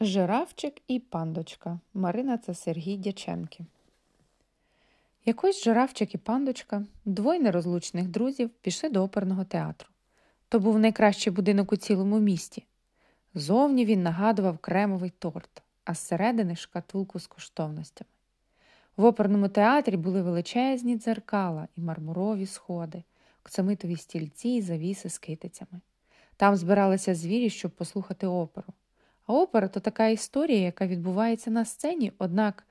Жирафчик і пандочка Марина та Сергій Дяченки. Якось жирафчик і пандочка, двоє нерозлучних друзів, пішли до оперного театру. То був найкращий будинок у цілому місті. Зовні він нагадував кремовий торт, а зсередини шкатулку з коштовностями. В оперному театрі були величезні дзеркала і мармурові сходи, оксамитові стільці і завіси з китицями. Там збиралися звірі, щоб послухати оперу. А опера то така історія, яка відбувається на сцені, однак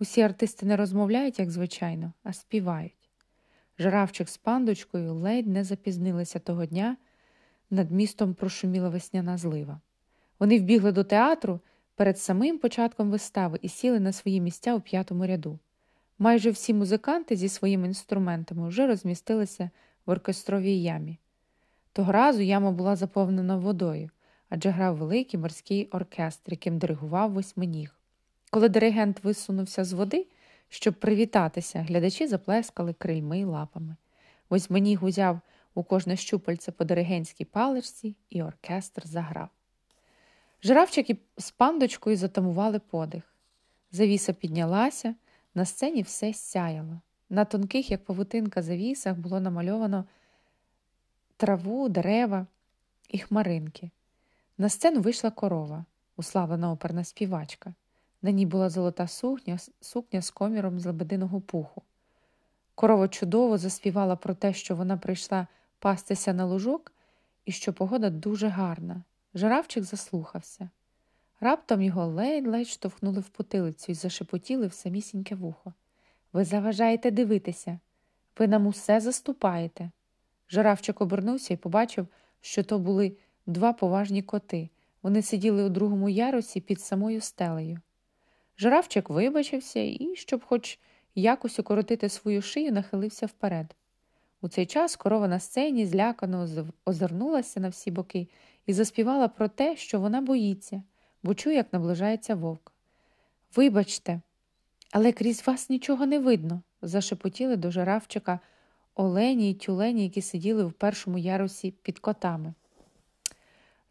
усі артисти не розмовляють, як звичайно, а співають. Жирафчик з пандочкою ледь не запізнилися того дня, над містом прошуміла весняна злива. Вони вбігли до театру перед самим початком вистави і сіли на свої місця у п'ятому ряду. Майже всі музиканти зі своїми інструментами вже розмістилися в оркестровій ямі. Того разу яма була заповнена водою адже грав великий морський оркестр, яким диригував восьминіг. Коли диригент висунувся з води, щоб привітатися, глядачі заплескали крильми й лапами. Восьминіг узяв у кожне щупальце по диригентській паличці, і оркестр заграв. Жирафчик з пандочкою затамували подих. Завіса піднялася, на сцені все сяяло. На тонких, як павутинка, завісах було намальовано траву, дерева і хмаринки. На сцену вийшла корова, уславлена оперна співачка. На ній була золота сукня, сукня з коміром з лебединого пуху. Корова чудово заспівала про те, що вона прийшла пастися на лужок і що погода дуже гарна. Жирафчик заслухався. Раптом його ледь-ледь штовхнули в потилицю і зашепотіли в самісіньке вухо. Ви заважаєте дивитися, ви нам усе заступаєте. Жирафчик обернувся і побачив, що то були два поважні коти. Вони сиділи у другому ярусі під самою стелею. Жирафчик вибачився і, щоб хоч якось укоротити свою шию, нахилився вперед. У цей час корова на сцені злякано озирнулася на всі боки і заспівала про те, що вона боїться, бо чує, як наближається вовк. Вибачте, але крізь вас нічого не видно, зашепотіли до жирафчика олені й тюлені, які сиділи в першому ярусі під котами.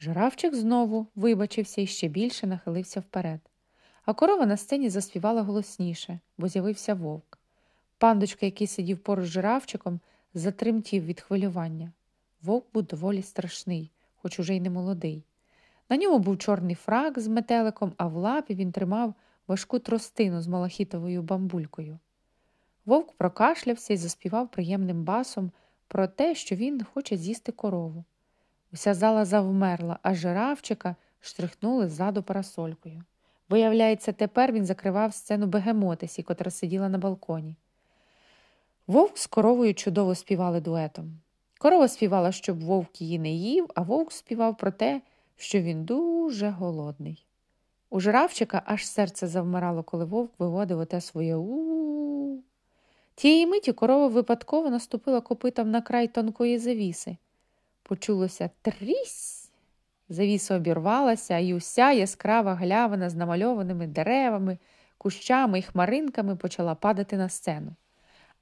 Жирафчик знову вибачився і ще більше нахилився вперед. А корова на сцені заспівала голосніше, бо з'явився вовк. Пандочка, який сидів поруч з жирафчиком, затремтів від хвилювання. Вовк був доволі страшний, хоч уже й не молодий. На ньому був чорний фрак з метеликом, а в лапі він тримав важку тростину з малахітовою бамбулькою. Вовк прокашлявся і заспівав приємним басом про те, що він хоче з'їсти корову. Уся зала завмерла, а жирафчика штрихнули ззаду парасолькою. Виявляється, тепер він закривав сцену бегемотисі, котра сиділа на балконі. Вовк з коровою чудово співали дуетом. Корова співала, щоб вовк її не їв, а вовк співав про те, що він дуже голодний. У жирафчика аж серце завмирало, коли вовк виводив оте своє у. Тієї миті корова випадково наступила копитом на край тонкої завіси. Почулося трісь. Завіса обірвалася, і уся яскрава глявина з намальованими деревами, кущами і хмаринками почала падати на сцену.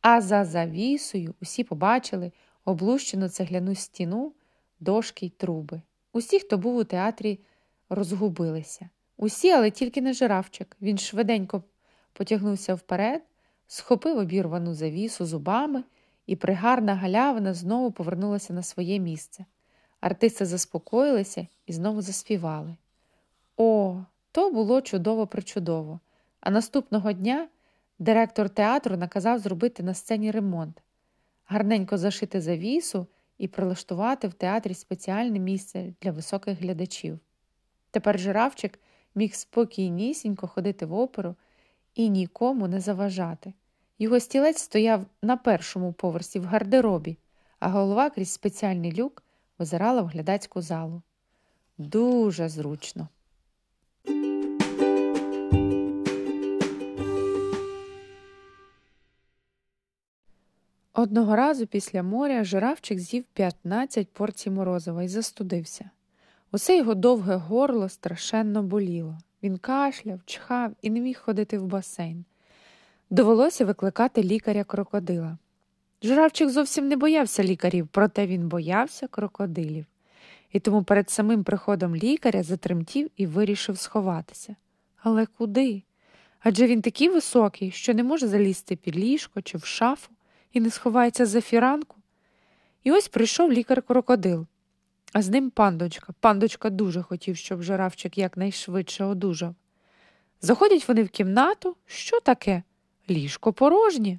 А за завісою усі побачили облущену цегляну стіну, дошки й труби. Усі, хто був у театрі, розгубилися. Усі, але тільки не жирафчик. Він швиденько потягнувся вперед, схопив обірвану завісу зубами і пригарна галявина знову повернулася на своє місце. Артисти заспокоїлися і знову заспівали. О, то було чудово причудово. А наступного дня директор театру наказав зробити на сцені ремонт, гарненько зашити завісу і прилаштувати в театрі спеціальне місце для високих глядачів. Тепер жирафчик міг спокійнісінько ходити в оперу і нікому не заважати. Його стілець стояв на першому поверсі в гардеробі, а голова крізь спеціальний люк озирала в глядацьку залу. Дуже зручно. Одного разу після моря жирафчик з'їв 15 порцій морозива і застудився. Усе його довге горло страшенно боліло. Він кашляв, чхав і не міг ходити в басейн. Довелося викликати лікаря крокодила. Жирафчик зовсім не боявся лікарів, проте він боявся крокодилів. і тому перед самим приходом лікаря затремтів і вирішив сховатися. Але куди? Адже він такий високий, що не може залізти під ліжко чи в шафу і не сховається за фіранку. І ось прийшов лікар крокодил, а з ним пандочка. Пандочка дуже хотів, щоб жирафчик якнайшвидше одужав. Заходять вони в кімнату. Що таке? Ліжко порожнє.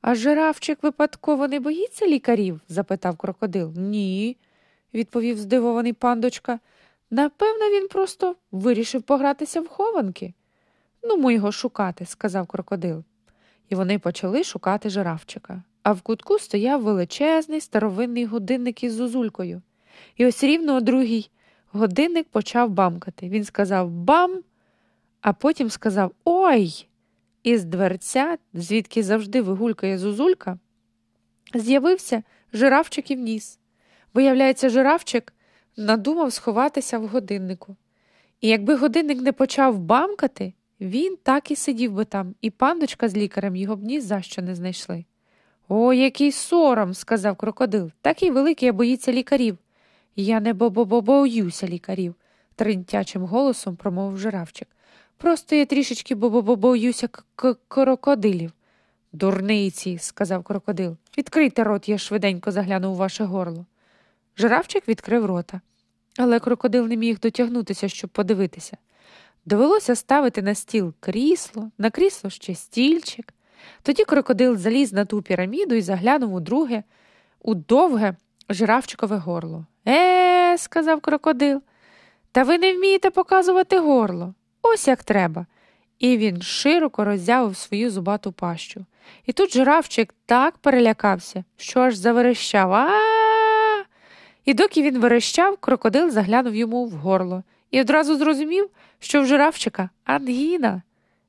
А жирафчик випадково не боїться лікарів? запитав крокодил. Ні, відповів здивований пандочка. Напевно, він просто вирішив погратися в хованки. Ну, ми його шукати, сказав крокодил. І вони почали шукати жирафчика. А в кутку стояв величезний старовинний годинник із зузулькою. І ось рівно о другій годинник почав бамкати. Він сказав бам, а потім сказав Ой! І з дверця, звідки завжди вигулькає зузулька, з'явився жирафчиків ніс. Виявляється, жирафчик надумав сховатися в годиннику. І якби годинник не почав бамкати, він так і сидів би там, і пандочка з лікарем його б ні за що не знайшли. О, який сором, сказав крокодил. Такий великий, а боїться лікарів. Я не бо-бо-бо-боюся лікарів, тремтячим голосом промовив жирафчик. Просто я трішечки бо-бо-боюся крокодилів. Дурниці, сказав крокодил. Відкрийте рот, я швиденько загляну у ваше горло. Жирафчик відкрив рота, але крокодил не міг дотягнутися, щоб подивитися. Довелося ставити на стіл крісло, на крісло ще стільчик. Тоді крокодил заліз на ту піраміду і заглянув у друге, у довге жирафчикове горло. Е, сказав крокодил, та ви не вмієте показувати горло. Ось як треба. І він широко роззявив свою зубату пащу. І тут жирафчик так перелякався, що аж заверещав. а І доки він верещав, крокодил заглянув йому в горло і одразу зрозумів, що в жирафчика ангіна.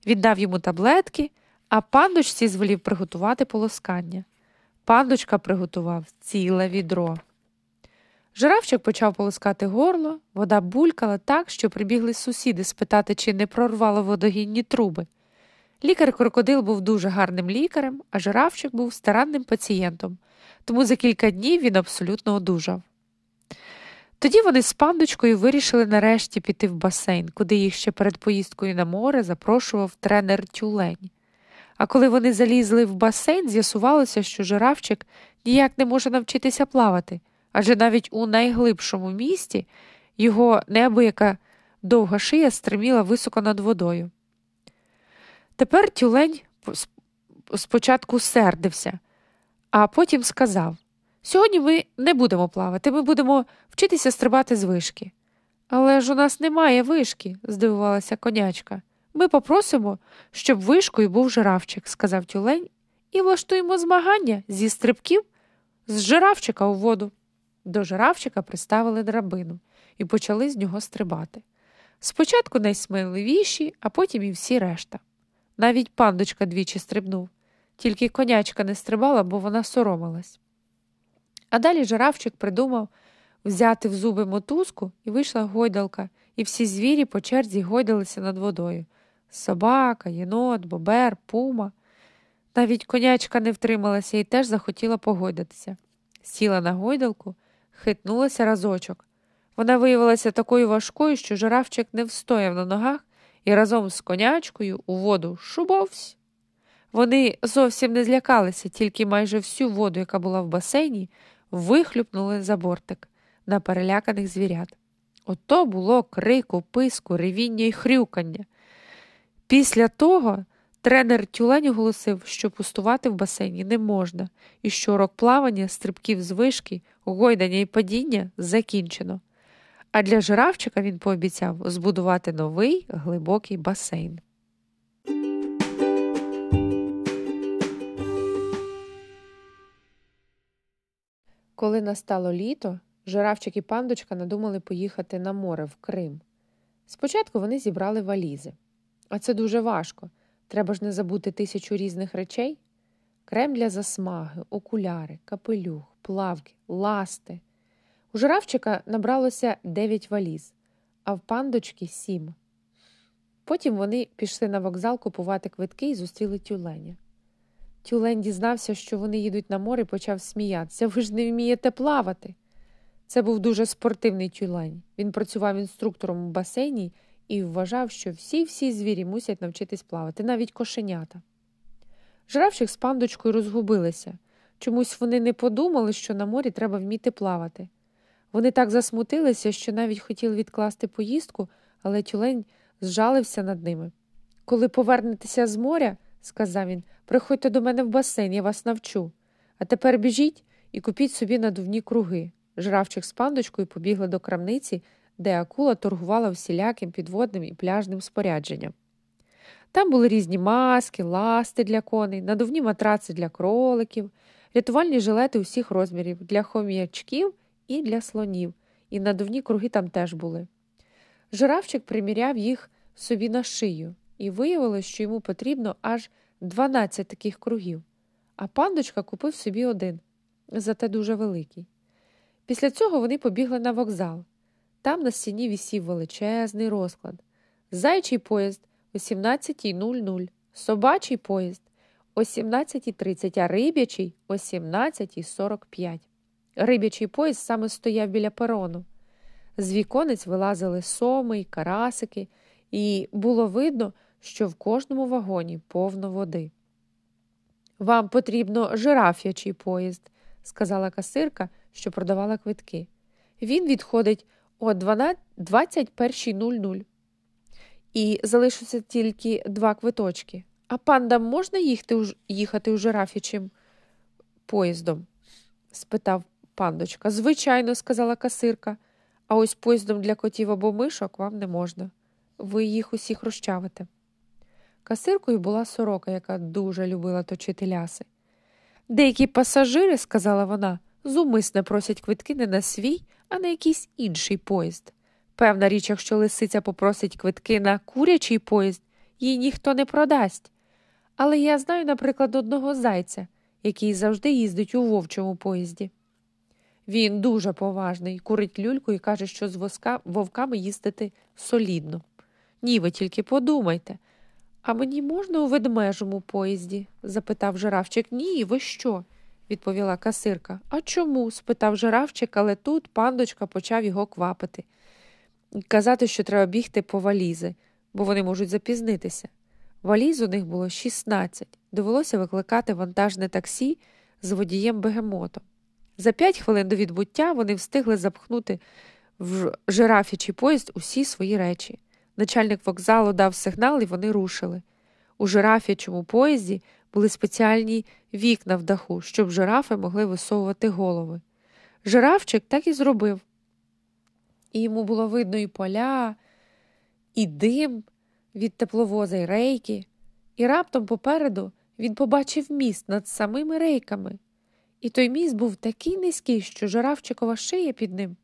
Він дав йому таблетки, а пандочці звелів приготувати полоскання. Пандочка приготував ціле відро. Жирафчик почав полоскати горло, вода булькала так, що прибігли сусіди спитати, чи не прорвало водогінні труби. Лікар крокодил був дуже гарним лікарем, а жирафчик був старанним пацієнтом, тому за кілька днів він абсолютно одужав. Тоді вони з пандочкою вирішили нарешті піти в басейн, куди їх ще перед поїздкою на море запрошував тренер тюлень. А коли вони залізли в басейн, з'ясувалося, що жирафчик ніяк не може навчитися плавати, адже навіть у найглибшому місті його неабияка довга шия стриміла високо над водою. Тепер тюлень спочатку сердився, а потім сказав Сьогодні ми не будемо плавати, ми будемо вчитися стрибати з вишки. Але ж у нас немає вишки, здивувалася конячка. Ми попросимо, щоб вишкою був жирафчик, сказав тюлень, і влаштуємо змагання зі стрибків з жирафчика у воду. До жирафчика приставили драбину і почали з нього стрибати. Спочатку найсміливіші, а потім і всі решта. Навіть пандочка двічі стрибнув, тільки конячка не стрибала, бо вона соромилась. А далі жирафчик придумав взяти в зуби мотузку і вийшла гойдалка, і всі звірі по черзі гойдалися над водою собака, єнот, бобер, пума. Навіть конячка не втрималася і теж захотіла погойдатися. Сіла на гойдалку, хитнулася разочок. Вона виявилася такою важкою, що жирафчик не встояв на ногах і разом з конячкою у воду шубовсь. Вони зовсім не злякалися, тільки майже всю воду, яка була в басейні, вихлюпнули за бортик на переляканих звірят. Ото було крику, писку, ревіння і хрюкання. Після того тренер тюлень оголосив, що пустувати в басейні не можна, і що урок плавання, стрибків з вишки, гойдання і падіння закінчено. А для жирафчика він пообіцяв збудувати новий глибокий басейн. Коли настало літо, жирафчик і пандочка надумали поїхати на море в Крим. Спочатку вони зібрали валізи. А це дуже важко. Треба ж не забути тисячу різних речей крем для засмаги, окуляри, капелюх, плавки, ласти. У жирафчика набралося дев'ять валіз, а в пандочки сім. Потім вони пішли на вокзал купувати квитки і зустріли тюленя. Тюлень дізнався, що вони їдуть на море і почав сміятися. Ви ж не вмієте плавати. Це був дуже спортивний тюлень. Він працював інструктором у басейні і вважав, що всі-всі звірі мусять навчитись плавати, навіть кошенята. Жирафчик з пандочкою розгубилися. Чомусь вони не подумали, що на морі треба вміти плавати. Вони так засмутилися, що навіть хотіли відкласти поїздку, але тюлень зжалився над ними. Коли повернетеся з моря, сказав він, приходьте до мене в басейн, я вас навчу. А тепер біжіть і купіть собі надувні круги. Жравчик з пандочкою побігли до крамниці, де акула торгувала всіляким підводним і пляжним спорядженням. Там були різні маски, ласти для коней, надувні матраци для кроликів, рятувальні жилети усіх розмірів для хом'ячків і для слонів, і надувні круги там теж були. Жирафчик приміряв їх собі на шию, і виявилось, що йому потрібно аж 12 таких кругів, а пандочка купив собі один, зате дуже великий. Після цього вони побігли на вокзал. Там на стіні вісів величезний розклад. Зайчий поїзд о 17.00, собачий поїзд о 17.30, а риб'ячий о 17.45. Риб'ячий поїзд саме стояв біля перону. З віконець вилазили соми й карасики, і було видно, що в кожному вагоні повно води. Вам потрібно жираф'ячий поїзд, сказала касирка, що продавала квитки. Він відходить о 21.00. І залишиться тільки два квиточки. А пандам можна їхати, їхати у жираф'ячим поїздом? спитав пандочка. Звичайно, сказала касирка, а ось поїздом для котів або мишок вам не можна. Ви їх усіх розчавите. Касиркою була сорока, яка дуже любила точити ляси. Деякі пасажири, сказала вона, зумисне просять квитки не на свій, а на якийсь інший поїзд. Певна річ, якщо лисиця попросить квитки на курячий поїзд, їй ніхто не продасть. Але я знаю, наприклад, одного зайця, який завжди їздить у вовчому поїзді. Він дуже поважний, курить люльку і каже, що з воска, вовками їздити солідно. Ні, ви тільки подумайте. А мені можна у ведмежому поїзді? запитав жирафчик. Ні, ви що? Відповіла касирка. А чому? спитав жирафчик, але тут пандочка почав його квапити казати, що треба бігти по валізи, бо вони можуть запізнитися. Валіз у них було 16. Довелося викликати вантажне таксі з водієм бегемотом. За п'ять хвилин до відбуття вони встигли запхнути в жирафічий поїзд усі свої речі. Начальник вокзалу дав сигнал, і вони рушили. У жирафячому поїзді були спеціальні вікна в даху, щоб жирафи могли висовувати голови. Жирафчик так і зробив і йому було видно і поля, і дим від тепловоза й рейки, і раптом попереду він побачив міст над самими рейками, і той міст був такий низький, що жирафчикова шия під ним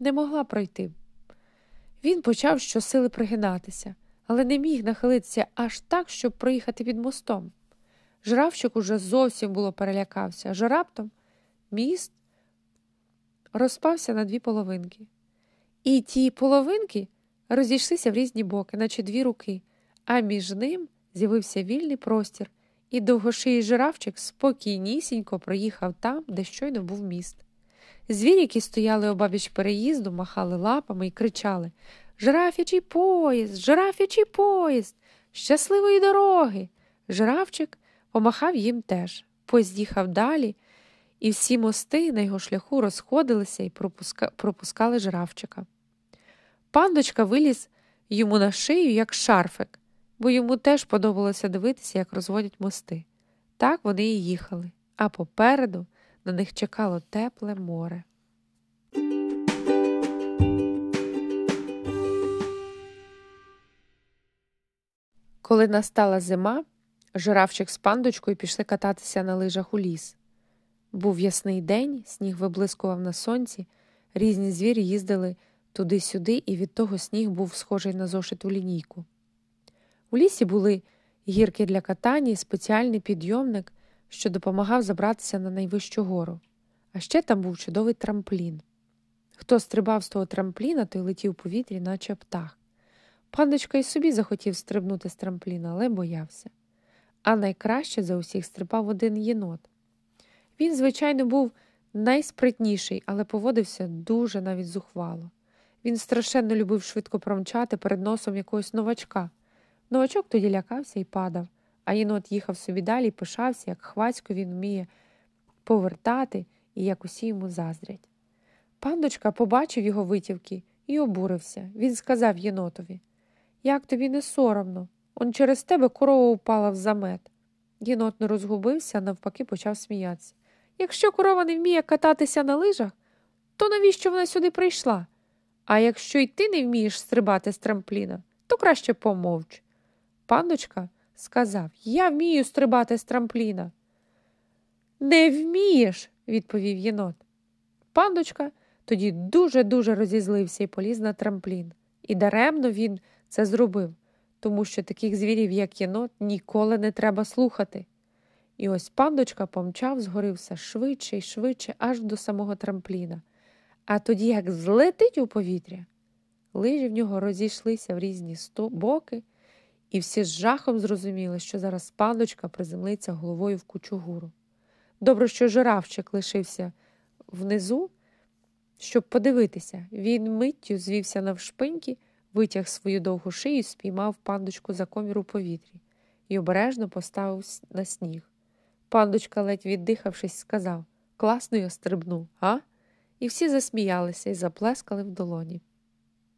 не могла пройти. Він почав щосили пригинатися, але не міг нахилитися аж так, щоб проїхати під мостом. Жирафчик уже зовсім було перелякався, аж раптом міст розпався на дві половинки. І ті половинки розійшлися в різні боки, наче дві руки, а між ним з'явився вільний простір, і довгошиїй жирафчик спокійнісінько проїхав там, де щойно був міст. Звірі, які стояли обабіч переїзду, махали лапами і кричали Жирафячий поїзд, жирафячий поїзд, щасливої дороги. Жирафчик помахав їм теж. Поїзд їхав далі, і всі мости на його шляху розходилися і пропуска... пропускали жирафчика. Пандочка виліз йому на шию, як шарфик, бо йому теж подобалося дивитися, як розводять мости. Так вони і їхали, а попереду на них чекало тепле море. Коли настала зима, жирафчик з пандочкою пішли кататися на лижах у ліс. Був ясний день, сніг виблискував на сонці, різні звірі їздили туди-сюди, і від того сніг був схожий на зошиту лінійку. У лісі були гірки для катання і спеціальний підйомник, що допомагав забратися на найвищу гору, а ще там був чудовий трамплін. Хто стрибав з того трампліна, той летів у повітрі, наче птах. Пандочка й собі захотів стрибнути з трампліна, але боявся. А найкраще за усіх стрибав один єнот. Він, звичайно, був найспритніший, але поводився дуже навіть зухвало. Він страшенно любив швидко промчати перед носом якогось новачка. Новачок тоді лякався і падав, а єнот їхав собі далі і пишався, як хвацько він вміє повертати і як усі йому заздрять. Пандочка побачив його витівки і обурився. Він сказав єнотові Як тобі не соромно? Он через тебе корова впала в замет. Єнот не розгубився, навпаки, почав сміятися. Якщо корова не вміє кататися на лижах, то навіщо вона сюди прийшла? А якщо й ти не вмієш стрибати з трампліна, то краще помовч. Пандочка сказав Я вмію стрибати з трампліна. Не вмієш, відповів єнот. Пандочка тоді дуже-дуже розізлився і поліз на трамплін. І даремно він це зробив, тому що таких звірів, як єнот, ніколи не треба слухати. І ось пандочка помчав згори все швидше і швидше, аж до самого трампліна. А тоді, як злетить у повітря, лижі в нього розійшлися в різні боки, і всі з жахом зрозуміли, що зараз пандочка приземлиться головою в кучугуру. Добре, що жирафчик лишився внизу, щоб подивитися. Він миттю звівся навшпиньки, витяг свою довгу шию, спіймав пандочку за комір у повітрі і обережно поставив на сніг. Пандочка, ледь віддихавшись, сказав Класно я стрибну, а? І всі засміялися і заплескали в долоні.